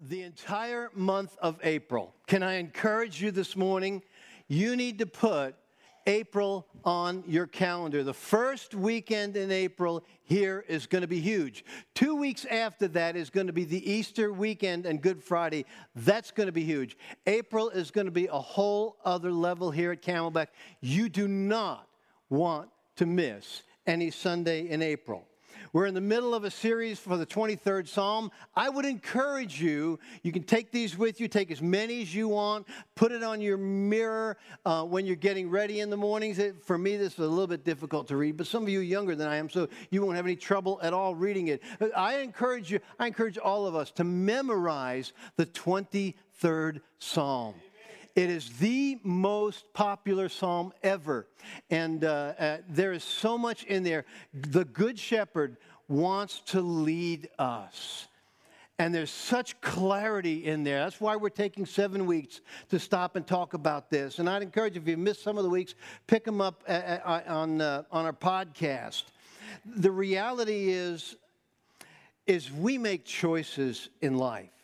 the entire month of April. Can I encourage you this morning? You need to put April on your calendar. The first weekend in April here is going to be huge. Two weeks after that is going to be the Easter weekend and Good Friday. That's going to be huge. April is going to be a whole other level here at Camelback. You do not want to miss any Sunday in April. We're in the middle of a series for the 23rd Psalm. I would encourage you, you can take these with you, take as many as you want, put it on your mirror uh, when you're getting ready in the mornings. It, for me, this is a little bit difficult to read, but some of you are younger than I am, so you won't have any trouble at all reading it. I encourage you, I encourage all of us to memorize the 23rd Psalm. It is the most popular psalm ever. And uh, uh, there is so much in there. The Good Shepherd wants to lead us. And there's such clarity in there. That's why we're taking seven weeks to stop and talk about this. And I'd encourage you, if you missed some of the weeks, pick them up uh, uh, on, uh, on our podcast. The reality is, is we make choices in life.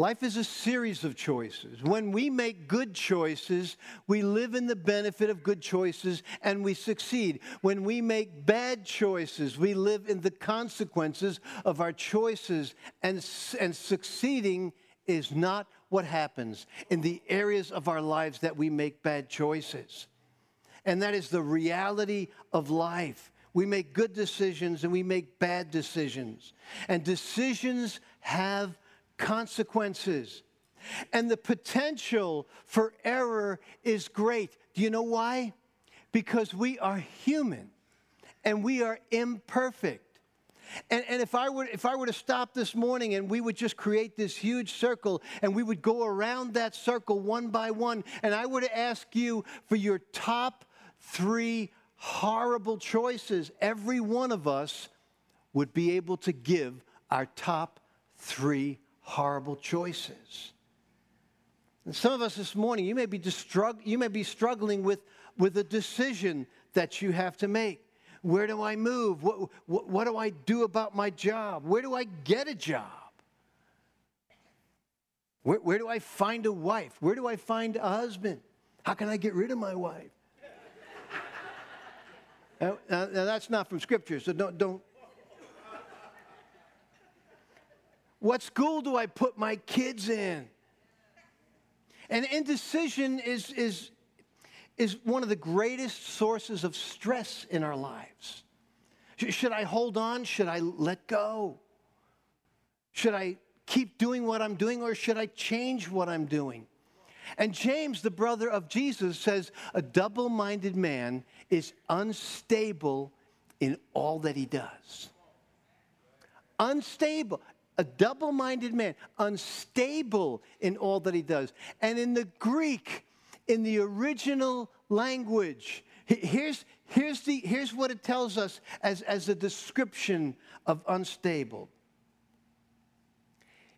Life is a series of choices. When we make good choices, we live in the benefit of good choices and we succeed. When we make bad choices, we live in the consequences of our choices, and, and succeeding is not what happens in the areas of our lives that we make bad choices. And that is the reality of life. We make good decisions and we make bad decisions. And decisions have consequences. And the potential for error is great. Do you know why? Because we are human and we are imperfect. And, and if, I were, if I were to stop this morning and we would just create this huge circle and we would go around that circle one by one, and I were to ask you for your top three horrible choices, every one of us would be able to give our top three horrible choices. And some of us this morning, you may be, distrug- you may be struggling with, with a decision that you have to make. Where do I move? What, what, what do I do about my job? Where do I get a job? Where, where do I find a wife? Where do I find a husband? How can I get rid of my wife? now, now, that's not from Scripture, so don't, don't, What school do I put my kids in? And indecision is, is, is one of the greatest sources of stress in our lives. Should I hold on? Should I let go? Should I keep doing what I'm doing or should I change what I'm doing? And James, the brother of Jesus, says a double minded man is unstable in all that he does. Unstable a double minded man, unstable in all that he does. And in the Greek, in the original language, here's, here's, the, here's what it tells us as, as a description of unstable.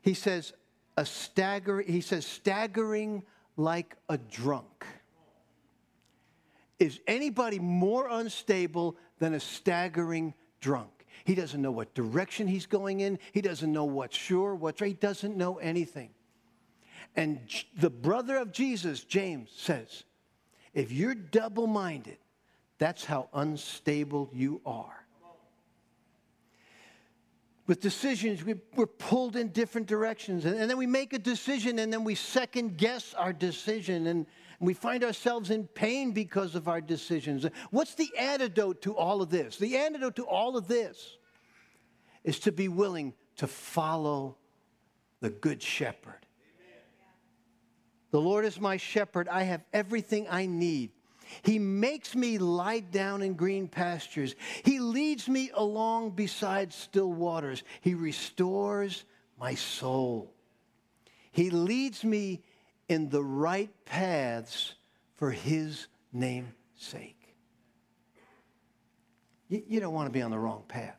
He says, a stagger, he says, staggering like a drunk. Is anybody more unstable than a staggering drunk? He doesn't know what direction he's going in. He doesn't know what's sure, what's right. He doesn't know anything. And the brother of Jesus, James, says, if you're double minded, that's how unstable you are. With decisions, we're pulled in different directions. And then we make a decision and then we second guess our decision. And we find ourselves in pain because of our decisions. What's the antidote to all of this? The antidote to all of this is to be willing to follow the Good Shepherd. The Lord is my shepherd. I have everything I need. He makes me lie down in green pastures. He leads me along beside still waters. He restores my soul. He leads me in the right paths for his name's sake. You, you don't want to be on the wrong path.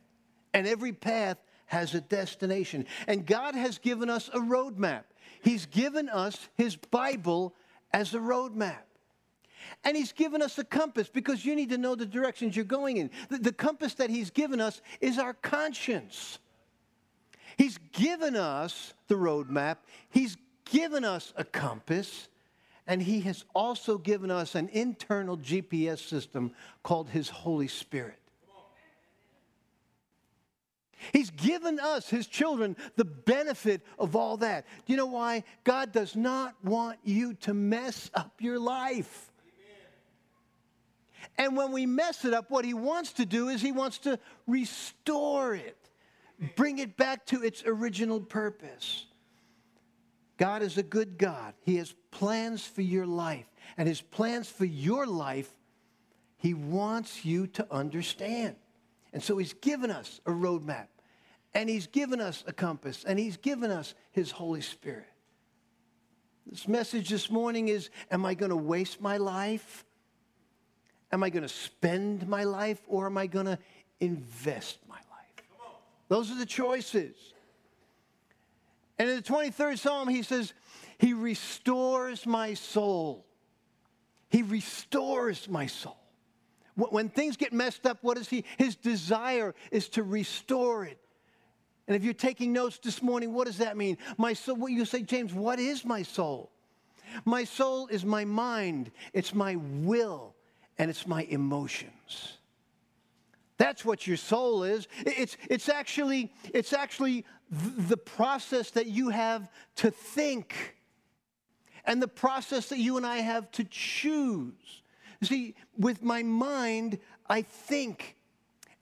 And every path has a destination. And God has given us a roadmap. He's given us His Bible as a roadmap. And He's given us a compass because you need to know the directions you're going in. The, the compass that He's given us is our conscience. He's given us the roadmap, He's given us a compass, and He has also given us an internal GPS system called His Holy Spirit. He's given us, his children, the benefit of all that. Do you know why? God does not want you to mess up your life. And when we mess it up, what he wants to do is he wants to restore it, bring it back to its original purpose. God is a good God. He has plans for your life. And his plans for your life, he wants you to understand. And so he's given us a roadmap, and he's given us a compass, and he's given us his Holy Spirit. This message this morning is Am I going to waste my life? Am I going to spend my life, or am I going to invest my life? Those are the choices. And in the 23rd Psalm, he says, He restores my soul. He restores my soul. When things get messed up, what is he? His desire is to restore it. And if you're taking notes this morning, what does that mean? My soul, what you say, James, what is my soul? My soul is my mind, it's my will, and it's my emotions. That's what your soul is. It's, it's, actually, it's actually the process that you have to think and the process that you and I have to choose. See, with my mind, I think,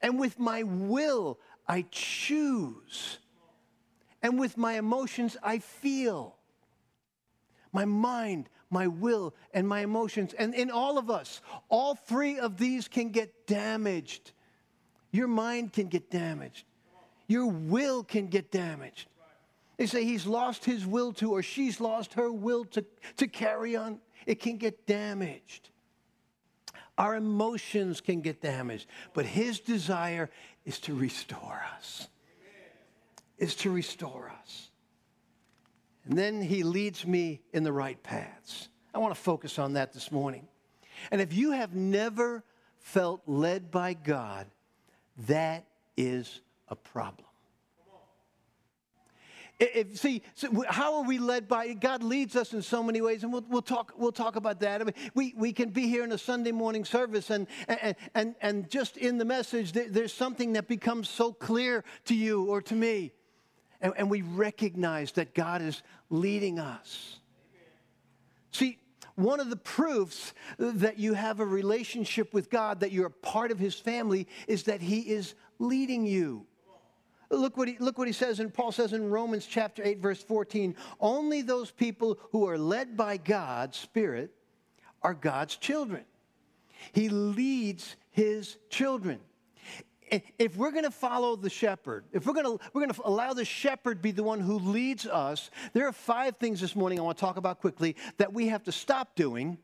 and with my will, I choose, and with my emotions, I feel. My mind, my will, and my emotions. And in all of us, all three of these can get damaged. Your mind can get damaged. Your will can get damaged. They say he's lost his will to, or she's lost her will to, to carry on. It can get damaged. Our emotions can get damaged, but his desire is to restore us. Is to restore us. And then he leads me in the right paths. I want to focus on that this morning. And if you have never felt led by God, that is a problem. If, see, so how are we led by? God leads us in so many ways, and we'll, we'll, talk, we'll talk about that. I mean, we, we can be here in a Sunday morning service, and, and, and, and just in the message, there's something that becomes so clear to you or to me. And, and we recognize that God is leading us. See, one of the proofs that you have a relationship with God, that you're a part of His family, is that He is leading you. Look what, he, look what he says, and Paul says in Romans chapter 8, verse 14 only those people who are led by God's Spirit are God's children. He leads his children. If we're going to follow the shepherd, if we're going to, we're going to allow the shepherd be the one who leads us, there are five things this morning I want to talk about quickly that we have to stop doing.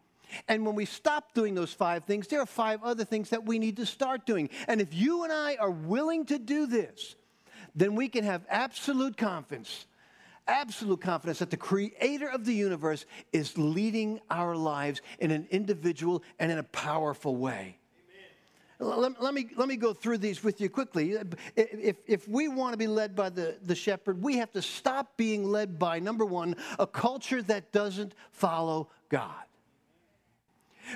And when we stop doing those five things, there are five other things that we need to start doing. And if you and I are willing to do this, then we can have absolute confidence, absolute confidence that the creator of the universe is leading our lives in an individual and in a powerful way. Let, let, me, let me go through these with you quickly. If, if we want to be led by the, the shepherd, we have to stop being led by, number one, a culture that doesn't follow God.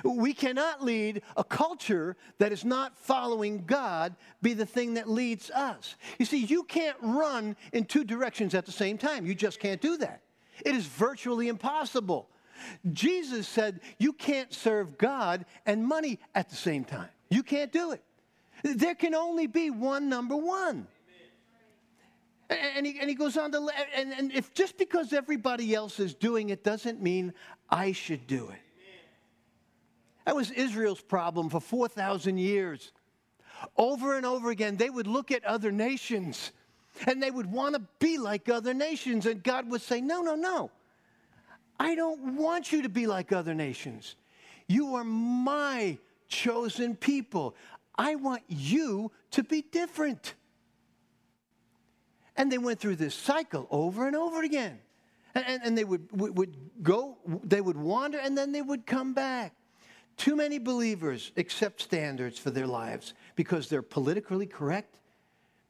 We cannot lead a culture that is not following God be the thing that leads us. You see, you can't run in two directions at the same time. You just can't do that. It is virtually impossible. Jesus said you can't serve God and money at the same time. You can't do it. There can only be one number one. And he, and he goes on to, and, and if just because everybody else is doing it doesn't mean I should do it. That was Israel's problem for 4,000 years. Over and over again, they would look at other nations and they would want to be like other nations. And God would say, No, no, no. I don't want you to be like other nations. You are my chosen people. I want you to be different. And they went through this cycle over and over again. And, and, and they would, would, would go, they would wander, and then they would come back. Too many believers accept standards for their lives because they're politically correct,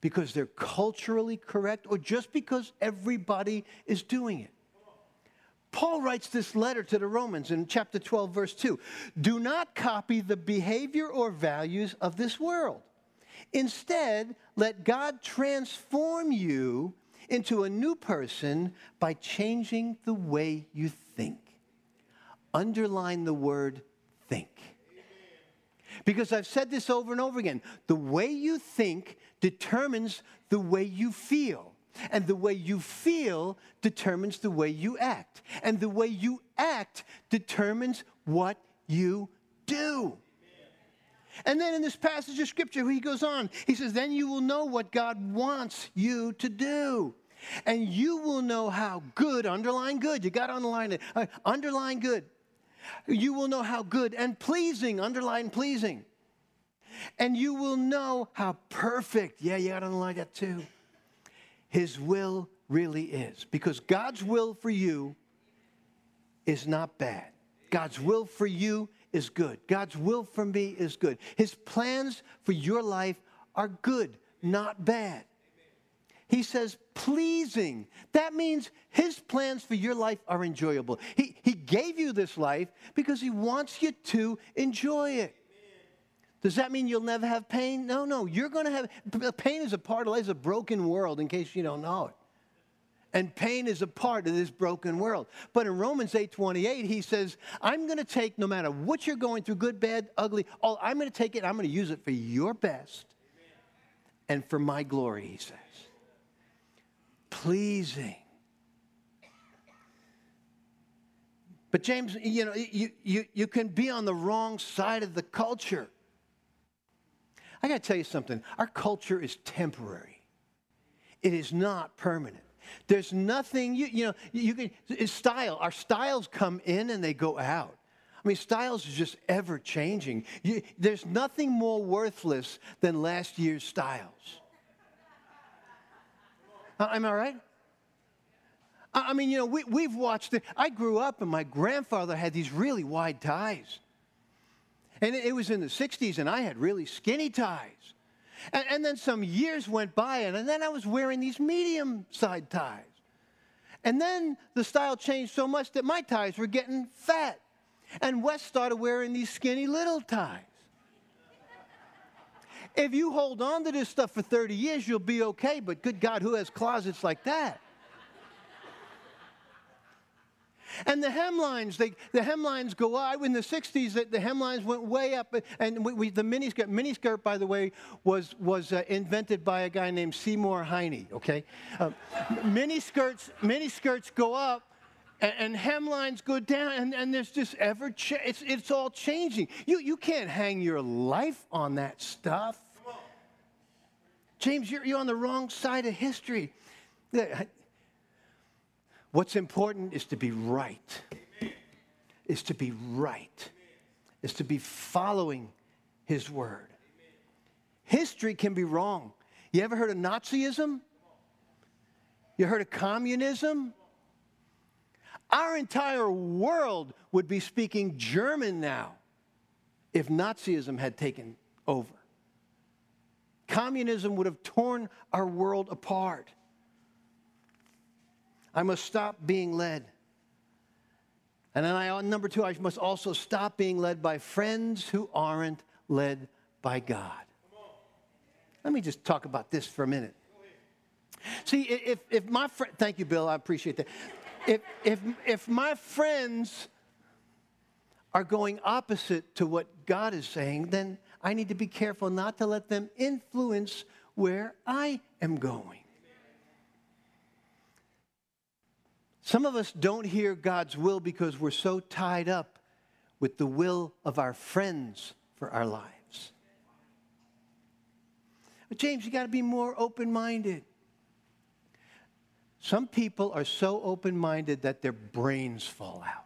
because they're culturally correct or just because everybody is doing it. Paul writes this letter to the Romans in chapter 12, verse 2. Do not copy the behavior or values of this world. Instead, let God transform you into a new person by changing the way you think. Underline the word think. Because I've said this over and over again the way you think determines the way you feel. And the way you feel determines the way you act. And the way you act determines what you do. And then in this passage of scripture, he goes on. He says, Then you will know what God wants you to do. And you will know how good, underline good, you got to underline it, uh, underline good. You will know how good and pleasing, underline pleasing. And you will know how perfect, yeah, you got to underline that too his will really is. Because God's will for you is not bad. God's will for you is good. God's will for me is good. His plans for your life are good, not bad. He says pleasing. That means his plans for your life are enjoyable. He, he gave you this life because he wants you to enjoy it. Does that mean you'll never have pain? No, no. You're going to have uh, pain is a part of life. It's a broken world, in case you don't know it. And pain is a part of this broken world. But in Romans 8 28, he says, I'm going to take no matter what you're going through, good, bad, ugly, all, I'm going to take it, I'm going to use it for your best and for my glory, he says. Pleasing. But James, you know, you, you, you can be on the wrong side of the culture. I got to tell you something. Our culture is temporary. It is not permanent. There's nothing you you know you can it's style. Our styles come in and they go out. I mean, styles is just ever changing. You, there's nothing more worthless than last year's styles. Uh, am I right? I mean, you know, we, we've watched it. I grew up and my grandfather had these really wide ties. And it was in the 60s, and I had really skinny ties. And, and then some years went by, and, and then I was wearing these medium side ties. And then the style changed so much that my ties were getting fat. And Wes started wearing these skinny little ties. If you hold on to this stuff for 30 years, you'll be okay, but good God, who has closets like that? And the hemlines, they, the hemlines go up. In the 60s, the, the hemlines went way up. And we, we, the miniskirt, miniskirt, by the way, was, was uh, invented by a guy named Seymour Heine, okay? Uh, miniskirts, miniskirts go up. And, and hemlines go down, and, and there's just ever, cha- it's, it's all changing. You, you can't hang your life on that stuff. James, you're, you're on the wrong side of history. What's important is to be right. Amen. Is to be right. Amen. Is to be following his word. Amen. History can be wrong. You ever heard of Nazism? You heard of communism? Our entire world would be speaking German now if Nazism had taken over. Communism would have torn our world apart. I must stop being led. And then I, number two, I must also stop being led by friends who aren't led by God. Let me just talk about this for a minute. See, if, if my friend, thank you, Bill, I appreciate that. If, if, if my friends are going opposite to what God is saying, then I need to be careful not to let them influence where I am going. Some of us don't hear God's will because we're so tied up with the will of our friends for our lives. But James, you got to be more open minded. Some people are so open minded that their brains fall out.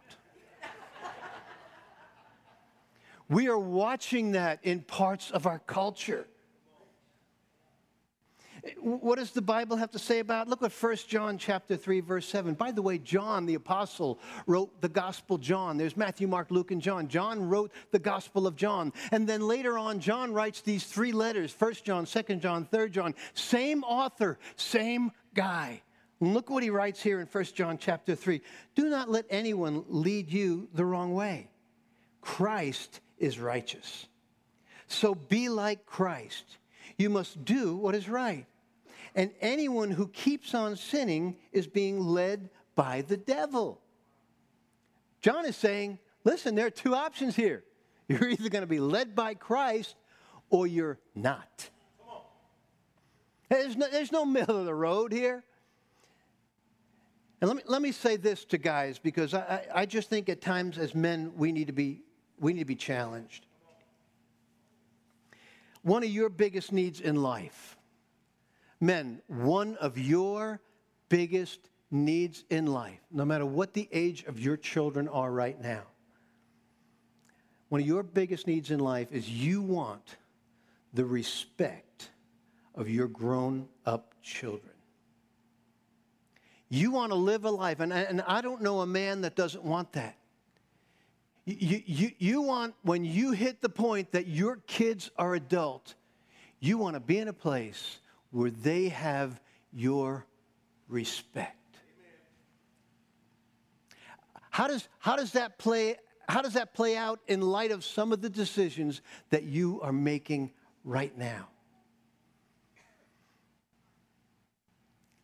we are watching that in parts of our culture. What does the Bible have to say about? It? Look at 1 John chapter 3 verse 7. By the way, John the apostle wrote the gospel John. There's Matthew, Mark, Luke and John. John wrote the gospel of John. And then later on John writes these three letters, 1 John, 2 John, 3 John. Same author, same guy. Look what he writes here in 1 John chapter 3. Do not let anyone lead you the wrong way. Christ is righteous. So be like Christ. You must do what is right. And anyone who keeps on sinning is being led by the devil. John is saying, listen, there are two options here. You're either going to be led by Christ or you're not. There's no, there's no middle of the road here. And let me, let me say this to guys because I, I just think at times as men we need to be, we need to be challenged one of your biggest needs in life. Men, one of your biggest needs in life, no matter what the age of your children are right now, one of your biggest needs in life is you want the respect of your grown up children. You want to live a life, and, and I don't know a man that doesn't want that. You, you, you want, when you hit the point that your kids are adult, you want to be in a place where they have your respect. How does, how does that play how does that play out in light of some of the decisions that you are making right now?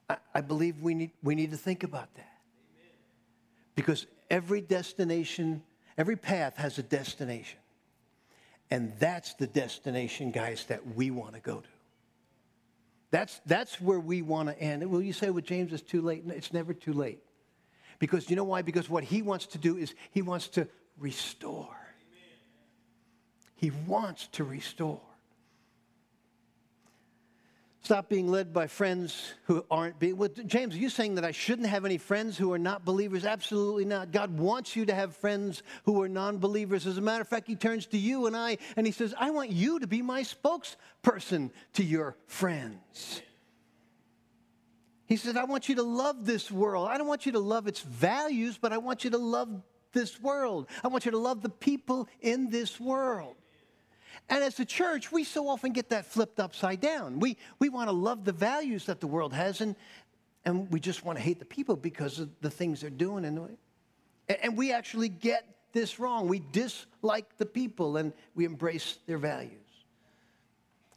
I, I believe we need, we need to think about that. Because every destination Every path has a destination. And that's the destination, guys, that we want to go to. That's, that's where we want to end. Will you say, well, James, it's too late? It's never too late. Because you know why? Because what he wants to do is he wants to restore. He wants to restore. Stop being led by friends who aren't being. Well, James, are you saying that I shouldn't have any friends who are not believers? Absolutely not. God wants you to have friends who are non believers. As a matter of fact, He turns to you and I and He says, I want you to be my spokesperson to your friends. He says, I want you to love this world. I don't want you to love its values, but I want you to love this world. I want you to love the people in this world. And as a church, we so often get that flipped upside down. We, we want to love the values that the world has, and, and we just want to hate the people because of the things they're doing. And, and we actually get this wrong. We dislike the people and we embrace their values.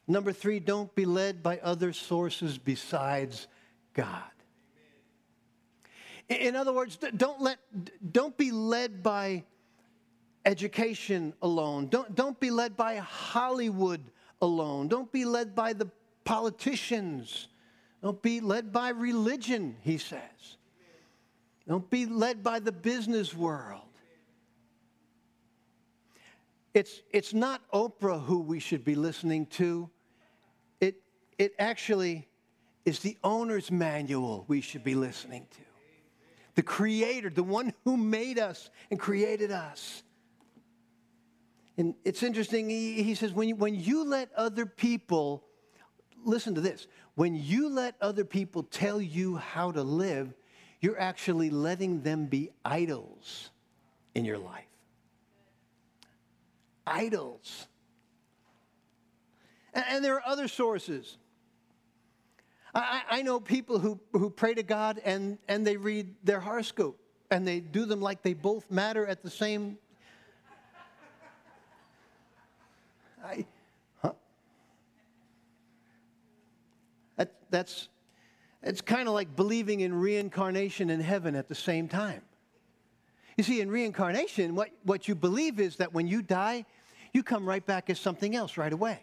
Number three, don't be led by other sources besides God. In other words, don't, let, don't be led by education alone. Don't, don't be led by Hollywood alone. Don't be led by the politicians. Don't be led by religion, he says. Don't be led by the business world. It's, it's not Oprah who we should be listening to. It, it actually is the owner's manual we should be listening to. The creator, the one who made us and created us. And it's interesting, he, says, when you, when you let other people, listen to this, when you let other people tell you how to live, you're actually letting them be idols in your life. Idols. And, and there are other sources. I, I know people who, who pray to God and, and they read their horoscope and they do them like they both matter at the same I, huh? That, that's, it's kind of like believing in reincarnation in heaven at the same time. You see, in reincarnation, what, what you believe is that when you die, you come right back as something else right away.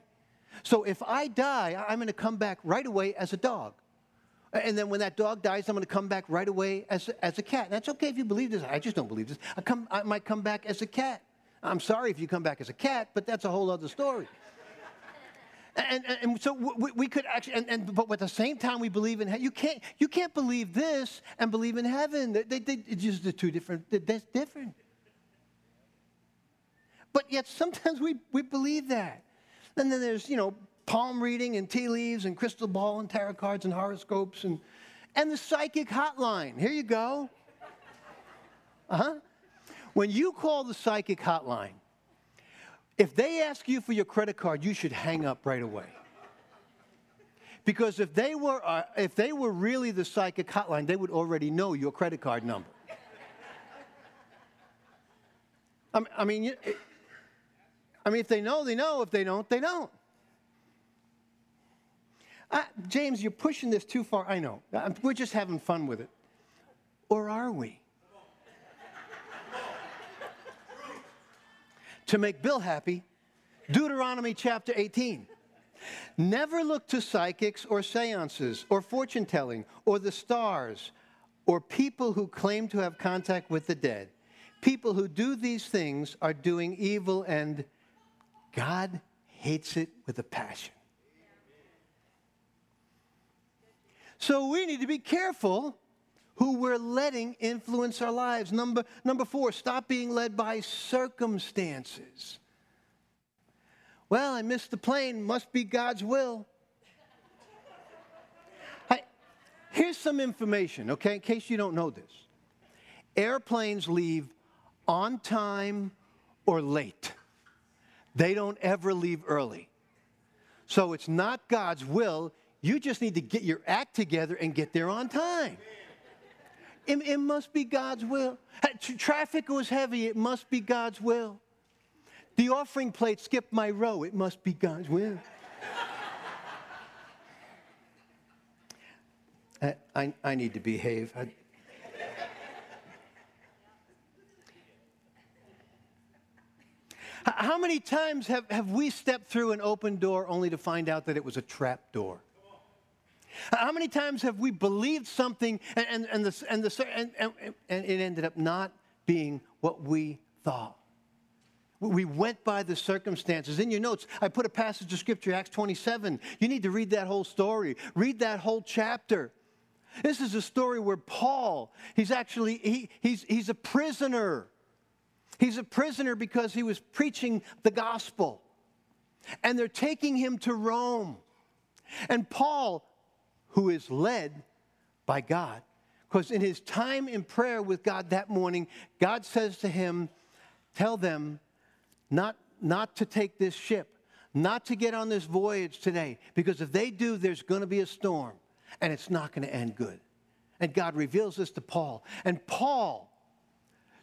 So if I die, I'm going to come back right away as a dog. And then when that dog dies, I'm going to come back right away as, as a cat. And That's okay if you believe this. I just don't believe this. I, come, I might come back as a cat. I'm sorry if you come back as a cat, but that's a whole other story. And, and, and, so we, we could actually, and, and, but at the same time, we believe in heaven. You can't, you can't believe this and believe in heaven. They, they, they, just the two different, that's different. But yet sometimes we, we believe that. And then there's, you know, palm reading and tea leaves and crystal ball and tarot cards and horoscopes and, and the psychic hotline. Here you go. Uh huh. When you call the psychic hotline, if they ask you for your credit card, you should hang up right away. Because if they were, uh, if they were really the psychic hotline, they would already know your credit card number. I mean, I mean, if they know, they know. If they don't, they don't. Uh, James, you're pushing this too far. I know. We're just having fun with it. Or are we? To make Bill happy, Deuteronomy chapter 18. Never look to psychics or seances or fortune telling or the stars or people who claim to have contact with the dead. People who do these things are doing evil and God hates it with a passion. So we need to be careful who we're letting influence our lives. Number, number four, stop being led by circumstances. Well, I missed the plane, must be God's will. I, here's some information, okay, in case you don't know this. Airplanes leave on time or late. They don't ever leave early. So it's not God's will. You just need to get your act together and get there on time. It, it must be God's will. Traffic was heavy. It must be God's will. The offering plate skipped my row. It must be God's will. I, I, I, need to behave. I, How many times have, have we stepped through an open door only to find out that it was a trap door? How many times have we believed something and, and, and, the, and, the, and, and, and it ended up not being what we thought? We went by the circumstances. In your notes, I put a passage of scripture, Acts 27. You need to read that whole story, read that whole chapter. This is a story where Paul, he's actually, he, he's, he's a prisoner. He's a prisoner because he was preaching the gospel. And they're taking him to Rome. And Paul, who is led by God, because in his time in prayer with God that morning, God says to him, Tell them not, not to take this ship, not to get on this voyage today, because if they do, there's going to be a storm and it's not going to end good. And God reveals this to Paul. And Paul,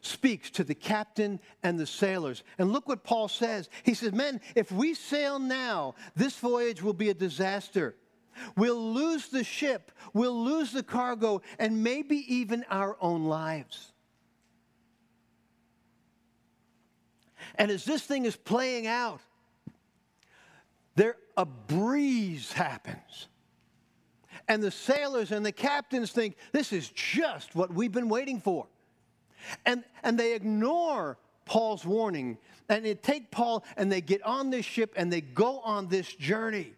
speaks to the captain and the sailors. And look what Paul says. He says, Men, if we sail now, this voyage will be a disaster. We'll lose the ship, we'll lose the cargo, and maybe even our own lives. And as this thing is playing out, there a breeze happens. And the sailors and the captains think this is just what we've been waiting for. And, and they ignore Paul's warning. And they take Paul and they get on this ship and they go on this journey.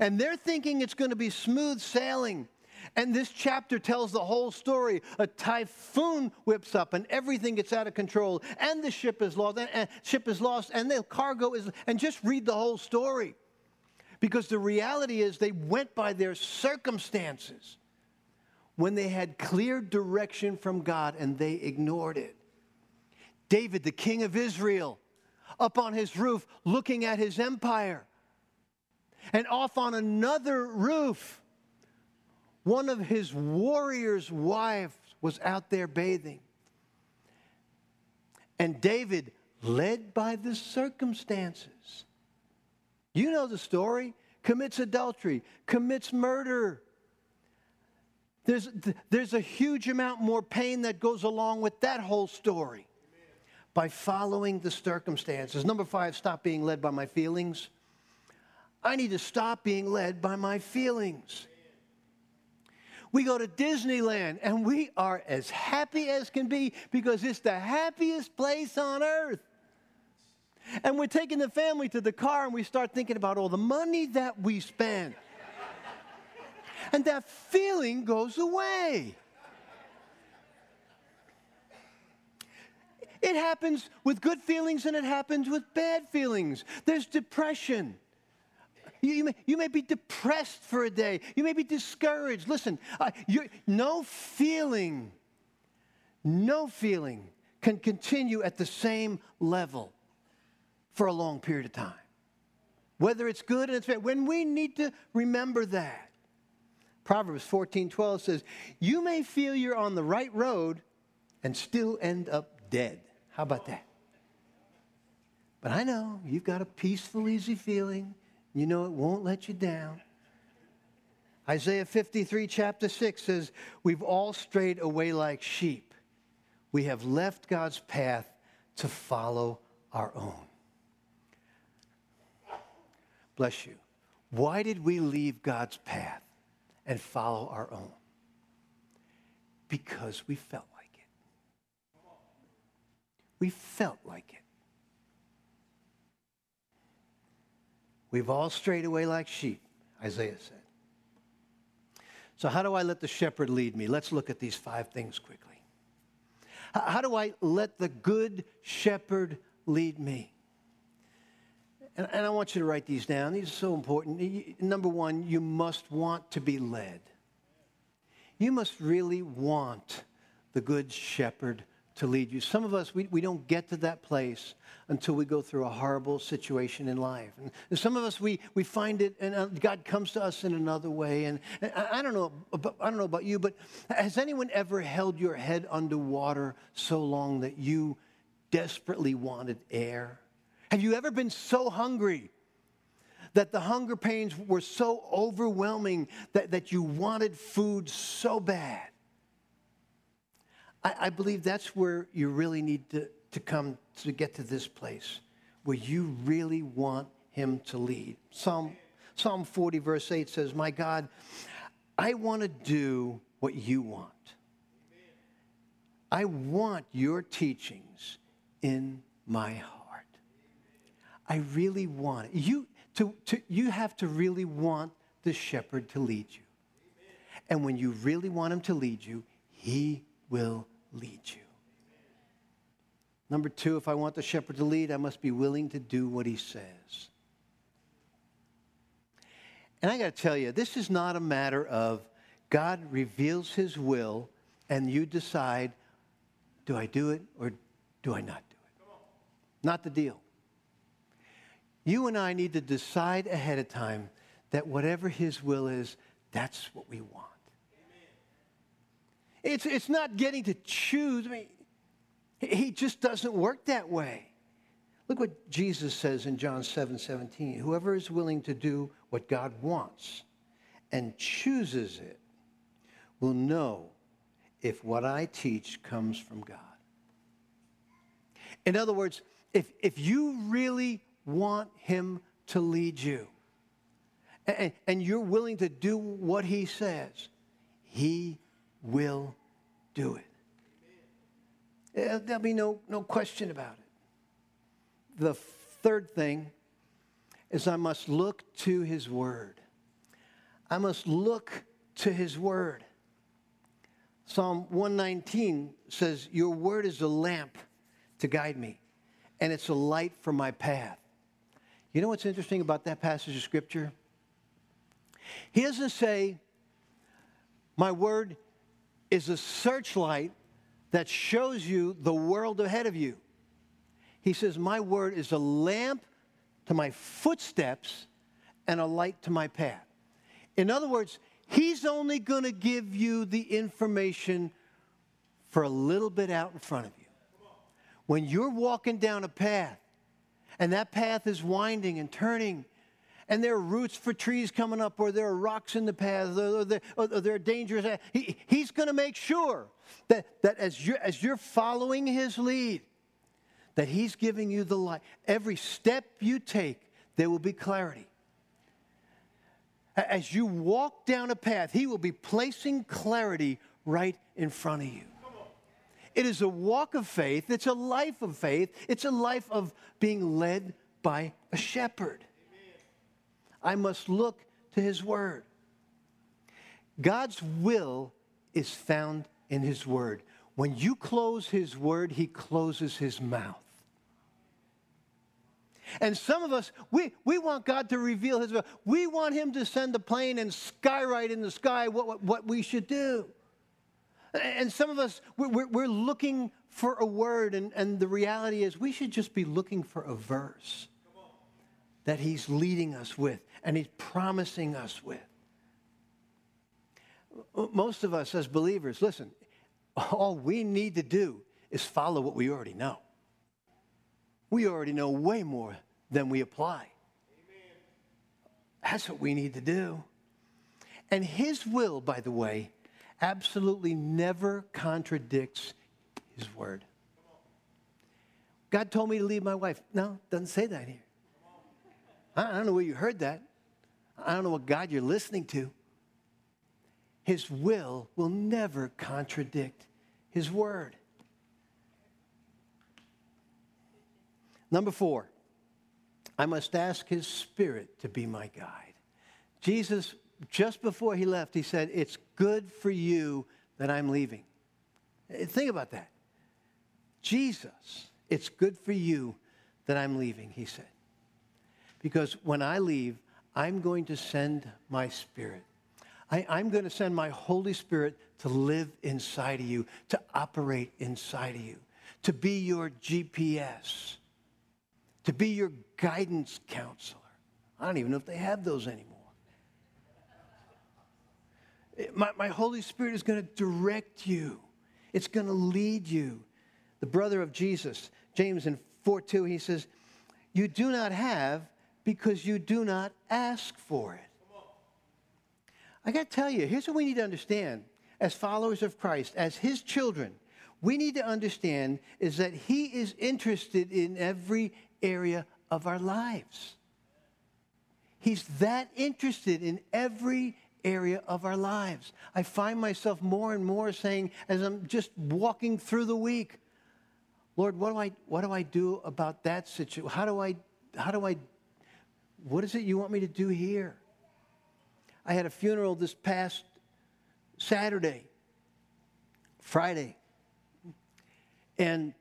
And they're thinking it's going to be smooth sailing. And this chapter tells the whole story. A typhoon whips up and everything gets out of control, and the ship is lost, and, and ship is lost, and the cargo is and just read the whole story. Because the reality is they went by their circumstances when they had clear direction from God and they ignored it. David, the king of Israel, up on his roof looking at his empire. And off on another roof, one of his warriors' wives was out there bathing. And David, led by the circumstances, you know the story, commits adultery, commits murder there's, there's a huge amount more pain that goes along with that whole story by following the circumstances. Number five, stop being led by my feelings. I need to stop being led by my feelings. We go to Disneyland and we are as happy as can be because it's the happiest place on earth. And we're taking the family to the car and we start thinking about all the money that we spend and that feeling goes away. It happens with good feelings and it happens with bad feelings. There's depression. You, you, may, you may be depressed for a day. You may be discouraged. Listen, uh, no feeling, no feeling can continue at the same level for a long period of time. Whether it's good and it's bad, when we need to remember that. Proverbs 14 12 says, You may feel you're on the right road and still end up dead. How about that? But I know you've got a peaceful, easy feeling. You know it won't let you down. Isaiah 53, chapter 6 says, We've all strayed away like sheep. We have left God's path to follow our own. Bless you. Why did we leave God's path and follow our own? Because we felt like it. We felt like it. We've all strayed away like sheep, Isaiah said. So, how do I let the shepherd lead me? Let's look at these five things quickly. How do I let the good shepherd lead me? And, and I want you to write these down. These are so important. Number one, you must want to be led. You must really want the good shepherd to lead you. Some of us, we, we don't get to that place until we go through a horrible situation in life. And some of us, we, we find it, and uh, God comes to us in another way. And, and I, I, don't know, I don't know about you, but has anyone ever held your head underwater so long that you desperately wanted air? Have you ever been so hungry that the hunger pains were so overwhelming that, that you wanted food so bad? I, I believe that's where you really need to, to come to get to this place where you really want Him to lead. Psalm, Psalm 40, verse 8 says, My God, I want to do what you want. I want your teachings in my heart. I really want it. You, to, to, you have to really want the shepherd to lead you. And when you really want him to lead you, he will lead you. Number two, if I want the shepherd to lead, I must be willing to do what he says. And I got to tell you, this is not a matter of God reveals his will and you decide, do I do it or do I not do it? Not the deal. You and I need to decide ahead of time that whatever His will is, that's what we want. It's, it's not getting to choose. I mean, He just doesn't work that way. Look what Jesus says in John 7 17. Whoever is willing to do what God wants and chooses it will know if what I teach comes from God. In other words, if, if you really want Him to lead you, and, and you're willing to do what He says, He will do it. There'll be no, no question about it. The third thing is I must look to His Word. I must look to His Word. Psalm 119 says, Your Word is a lamp to guide me, and it's a light for my path. You know what's interesting about that passage of Scripture? He doesn't say, My word is a searchlight that shows you the world ahead of you. He says, My word is a lamp to my footsteps and a light to my path. In other words, He's only going to give you the information for a little bit out in front of you. When you're walking down a path and that path is winding and turning. And there are roots for trees coming up, or there are rocks in the path, or there, or there are dangerous. He, he's going to make sure that, that as, you're, as you're following his lead, that he's giving you the light. Every step you take, there will be clarity. As you walk down a path, he will be placing clarity right in front of you. It is a walk of faith. It's a life of faith. It's a life of being led by a shepherd. I must look to his word. God's will is found in his word. When you close his word, he closes his mouth. And some of us, we, we want God to reveal His will. We want Him to send a plane and skywrite in the sky what, what, what we should do. And some of us, we're, we're looking for a word, and, and the reality is we should just be looking for a verse that He's leading us with and He's promising us with. Most of us as believers, listen, all we need to do is follow what we already know. We already know way more than we apply. Amen. That's what we need to do. And His will, by the way, absolutely never contradicts His word. God told me to leave my wife. No, doesn't say that here. I don't know where you heard that. I don't know what God you're listening to. His will will never contradict His word. Number four, I must ask His Spirit to be my guide. Jesus, just before He left, He said, It's good for you that I'm leaving. Eh, think about that. Jesus, it's good for you that I'm leaving, He said. Because when I leave, I'm going to send my Spirit. I, am going to send my Holy Spirit to live inside of you, to operate inside of you, to be your GPS to be your guidance counselor. I don't even know if they have those anymore. My, my Holy Spirit is going to direct you, it's going to lead you. The brother of Jesus, James in 4 2, he says, You do not have because you do not ask for it. I got to tell you, here's what we need to understand as followers of Christ, as his children. We need to understand is that he is interested in every area of our lives. He's that interested in every area of our lives. I find myself more and more saying, as I'm just walking through the week, Lord, what do I, what do, I do about that situation? How do I, how do I, what is it you want me to do here? I had a funeral this past Saturday, Friday, and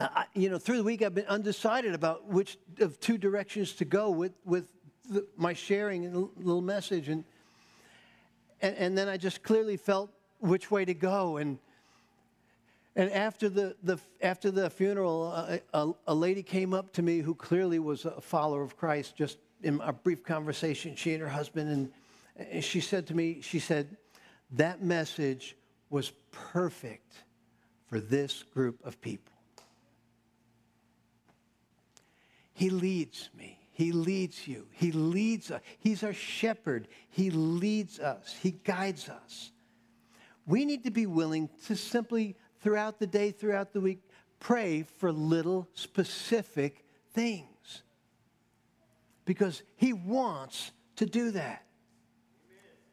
I, you know, through the week, I've been undecided about which of two directions to go with, with the, my sharing and little message. And, and, and then I just clearly felt which way to go. And, and after the, the, after the funeral, a, a, a lady came up to me who clearly was a follower of Christ, just in a brief conversation, she and her husband. And, and she said to me, she said, that message was perfect for this group of people. He leads me. He leads you. He leads us. He's our shepherd. He leads us. He guides us. We need to be willing to simply, throughout the day, throughout the week, pray for little specific things. Because He wants to do that.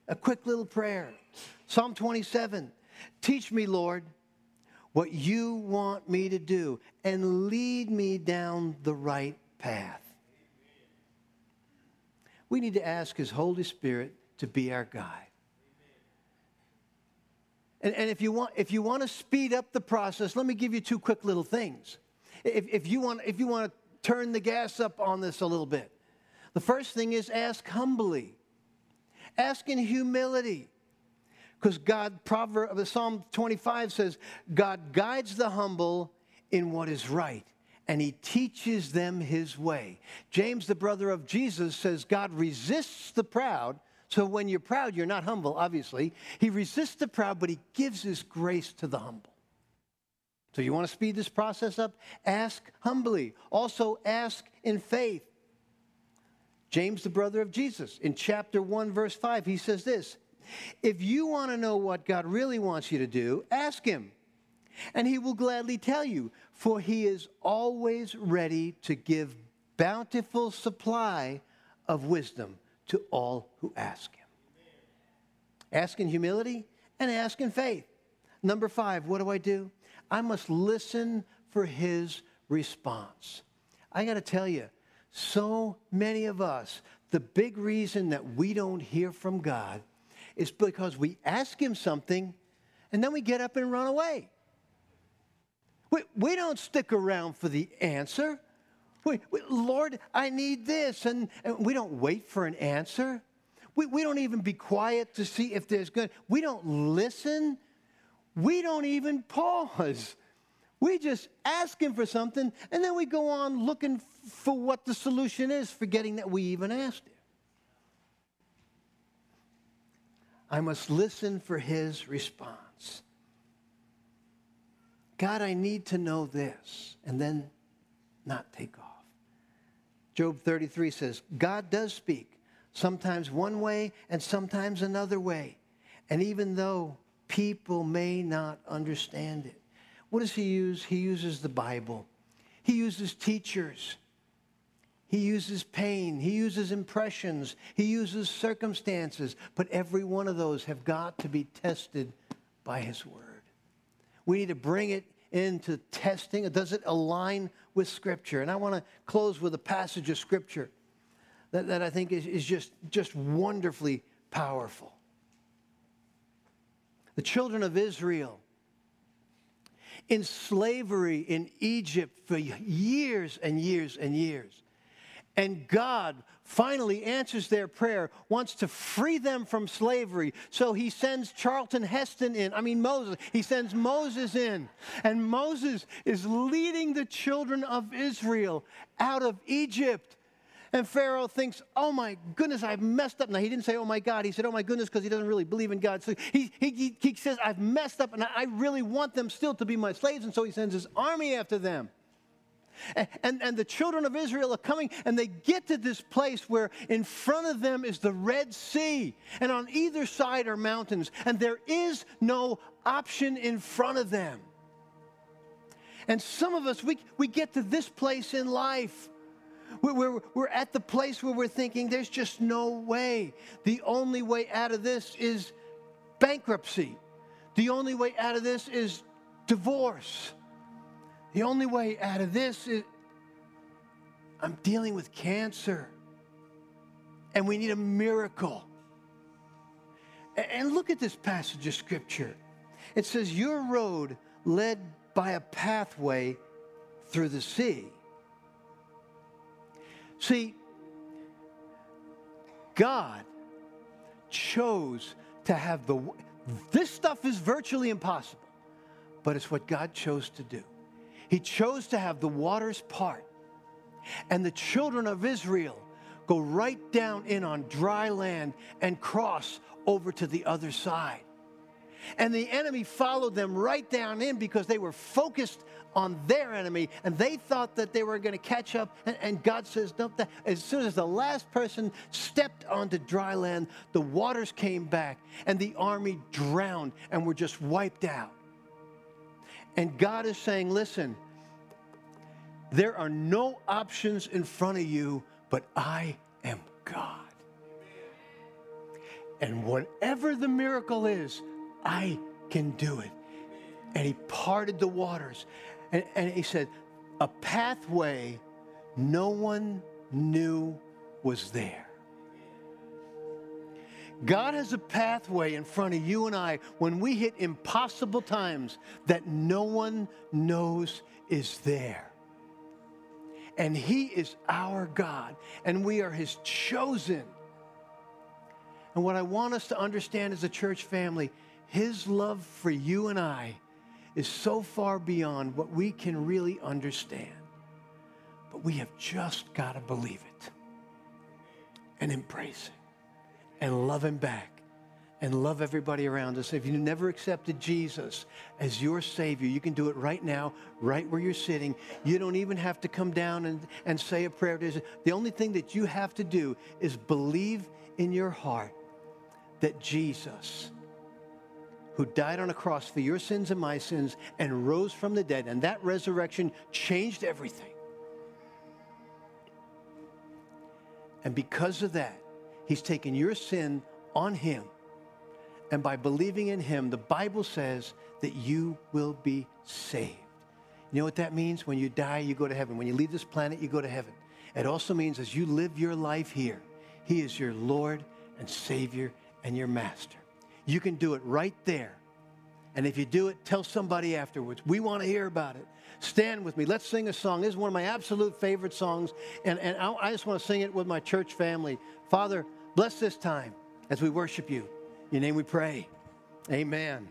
A quick little prayer Psalm 27 Teach me, Lord, what you want me to do, and lead me down the right path. We need to ask His Holy Spirit to be our guide. And, and if, you want, if you want to speed up the process, let me give you two quick little things. If, if, you want, if you want to turn the gas up on this a little bit, the first thing is ask humbly, ask in humility. Because God, Proverb, uh, Psalm 25 says, God guides the humble in what is right and he teaches them his way. James, the brother of Jesus, says God resists the proud. So when you're proud, you're not humble, obviously. He resists the proud, but he gives his grace to the humble. So you want to speed this process up? Ask humbly. Also, ask in faith. James, the brother of Jesus, in chapter 1, verse 5, he says this If you want to know what God really wants you to do, ask him and he will gladly tell you, for he is always ready to give bountiful supply of wisdom to all who ask him. Ask in humility and ask in faith. Number five, what do I do? I must listen for his response. I got to tell you, so many of us, the big reason that we don't hear from God is because we ask him something and then we get up and run away. We, we don't stick around for the answer. we, we, Lord, I need this. And, and we don't wait for an answer. We, we don't even be quiet to see if there's good. We don't listen. We don't even pause. We just ask Him for something, and then we go on looking for what the solution is, forgetting that we even asked Him. I must listen for His response. God, I need to know this, and then not take off. Job 33 says, God does speak, sometimes one way and sometimes another way. And even though people may not understand it, what does he use? He uses the Bible, he uses teachers. He uses pain. He uses impressions. He uses circumstances. But every one of those have got to be tested by His Word. We need to bring it into testing? Does it align with Scripture? And I want to close with a passage of Scripture that, that I think is, is just, just wonderfully powerful. The children of Israel in slavery in Egypt for years and years and years. And God finally answers their prayer, wants to free them from slavery. So he sends Charlton Heston in. I mean, Moses. He sends Moses in. And Moses is leading the children of Israel out of Egypt. And Pharaoh thinks, oh my goodness, I've messed up. Now, he didn't say, oh my God. He said, oh my goodness, because he doesn't really believe in God. So he, he, he says, I've messed up, and I really want them still to be my slaves. And so he sends his army after them. And, and, the children of Israel are coming and they get to this place where in front of them is the Red Sea, and on either side are mountains, and there is no option in front of them. And some of us, we, we get to this place in life. We're, we're, we're at the place where we're thinking there's just no way. The only way out of this is bankruptcy. The only way out of this is divorce. The only way out of this is I'm dealing with cancer and we need a miracle. And look at this passage of scripture. It says, Your road led by a pathway through the sea. See, God chose to have the. This stuff is virtually impossible, but it's what God chose to do. He chose to have the waters part. And the children of Israel go right down in on dry land and cross over to the other side. And the enemy followed them right down in because they were focused on their enemy and they thought that they were going to catch up. And, and God says, no, that, as soon as the last person stepped onto dry land, the waters came back and the army drowned and were just wiped out. And God is saying, listen, there are no options in front of you, but I am God. And whatever the miracle is, I can do it. And he parted the waters. And, and he said, a pathway no one knew was there. God has a pathway in front of you and I when we hit impossible times that no one knows is there. And He is our God, and we are His chosen. And what I want us to understand as a church family, His love for you and I is so far beyond what we can really understand. But we have just got to believe it and embrace it and love him back and love everybody around us. If you never accepted Jesus as your Savior, you can do it right now, right where you're sitting. You don't even have to come down and, and say a prayer. To the only thing that you have to do is believe in your heart that Jesus, who died on a cross for your sins and my sins and rose from the dead, and that resurrection changed everything. And because of that, He's taken your sin on him. And by believing in him, the Bible says that you will be saved. You know what that means? When you die, you go to heaven. When you leave this planet, you go to heaven. It also means as you live your life here, he is your Lord and Savior and your Master. You can do it right there And if you do it, tell somebody afterwards. We want to hear about it. Stand with me. Let's sing a song. This is one of my absolute favorite songs. And, and I, I just want to sing it with my church family. Father, bless this time as we worship you. In your name we pray. Amen.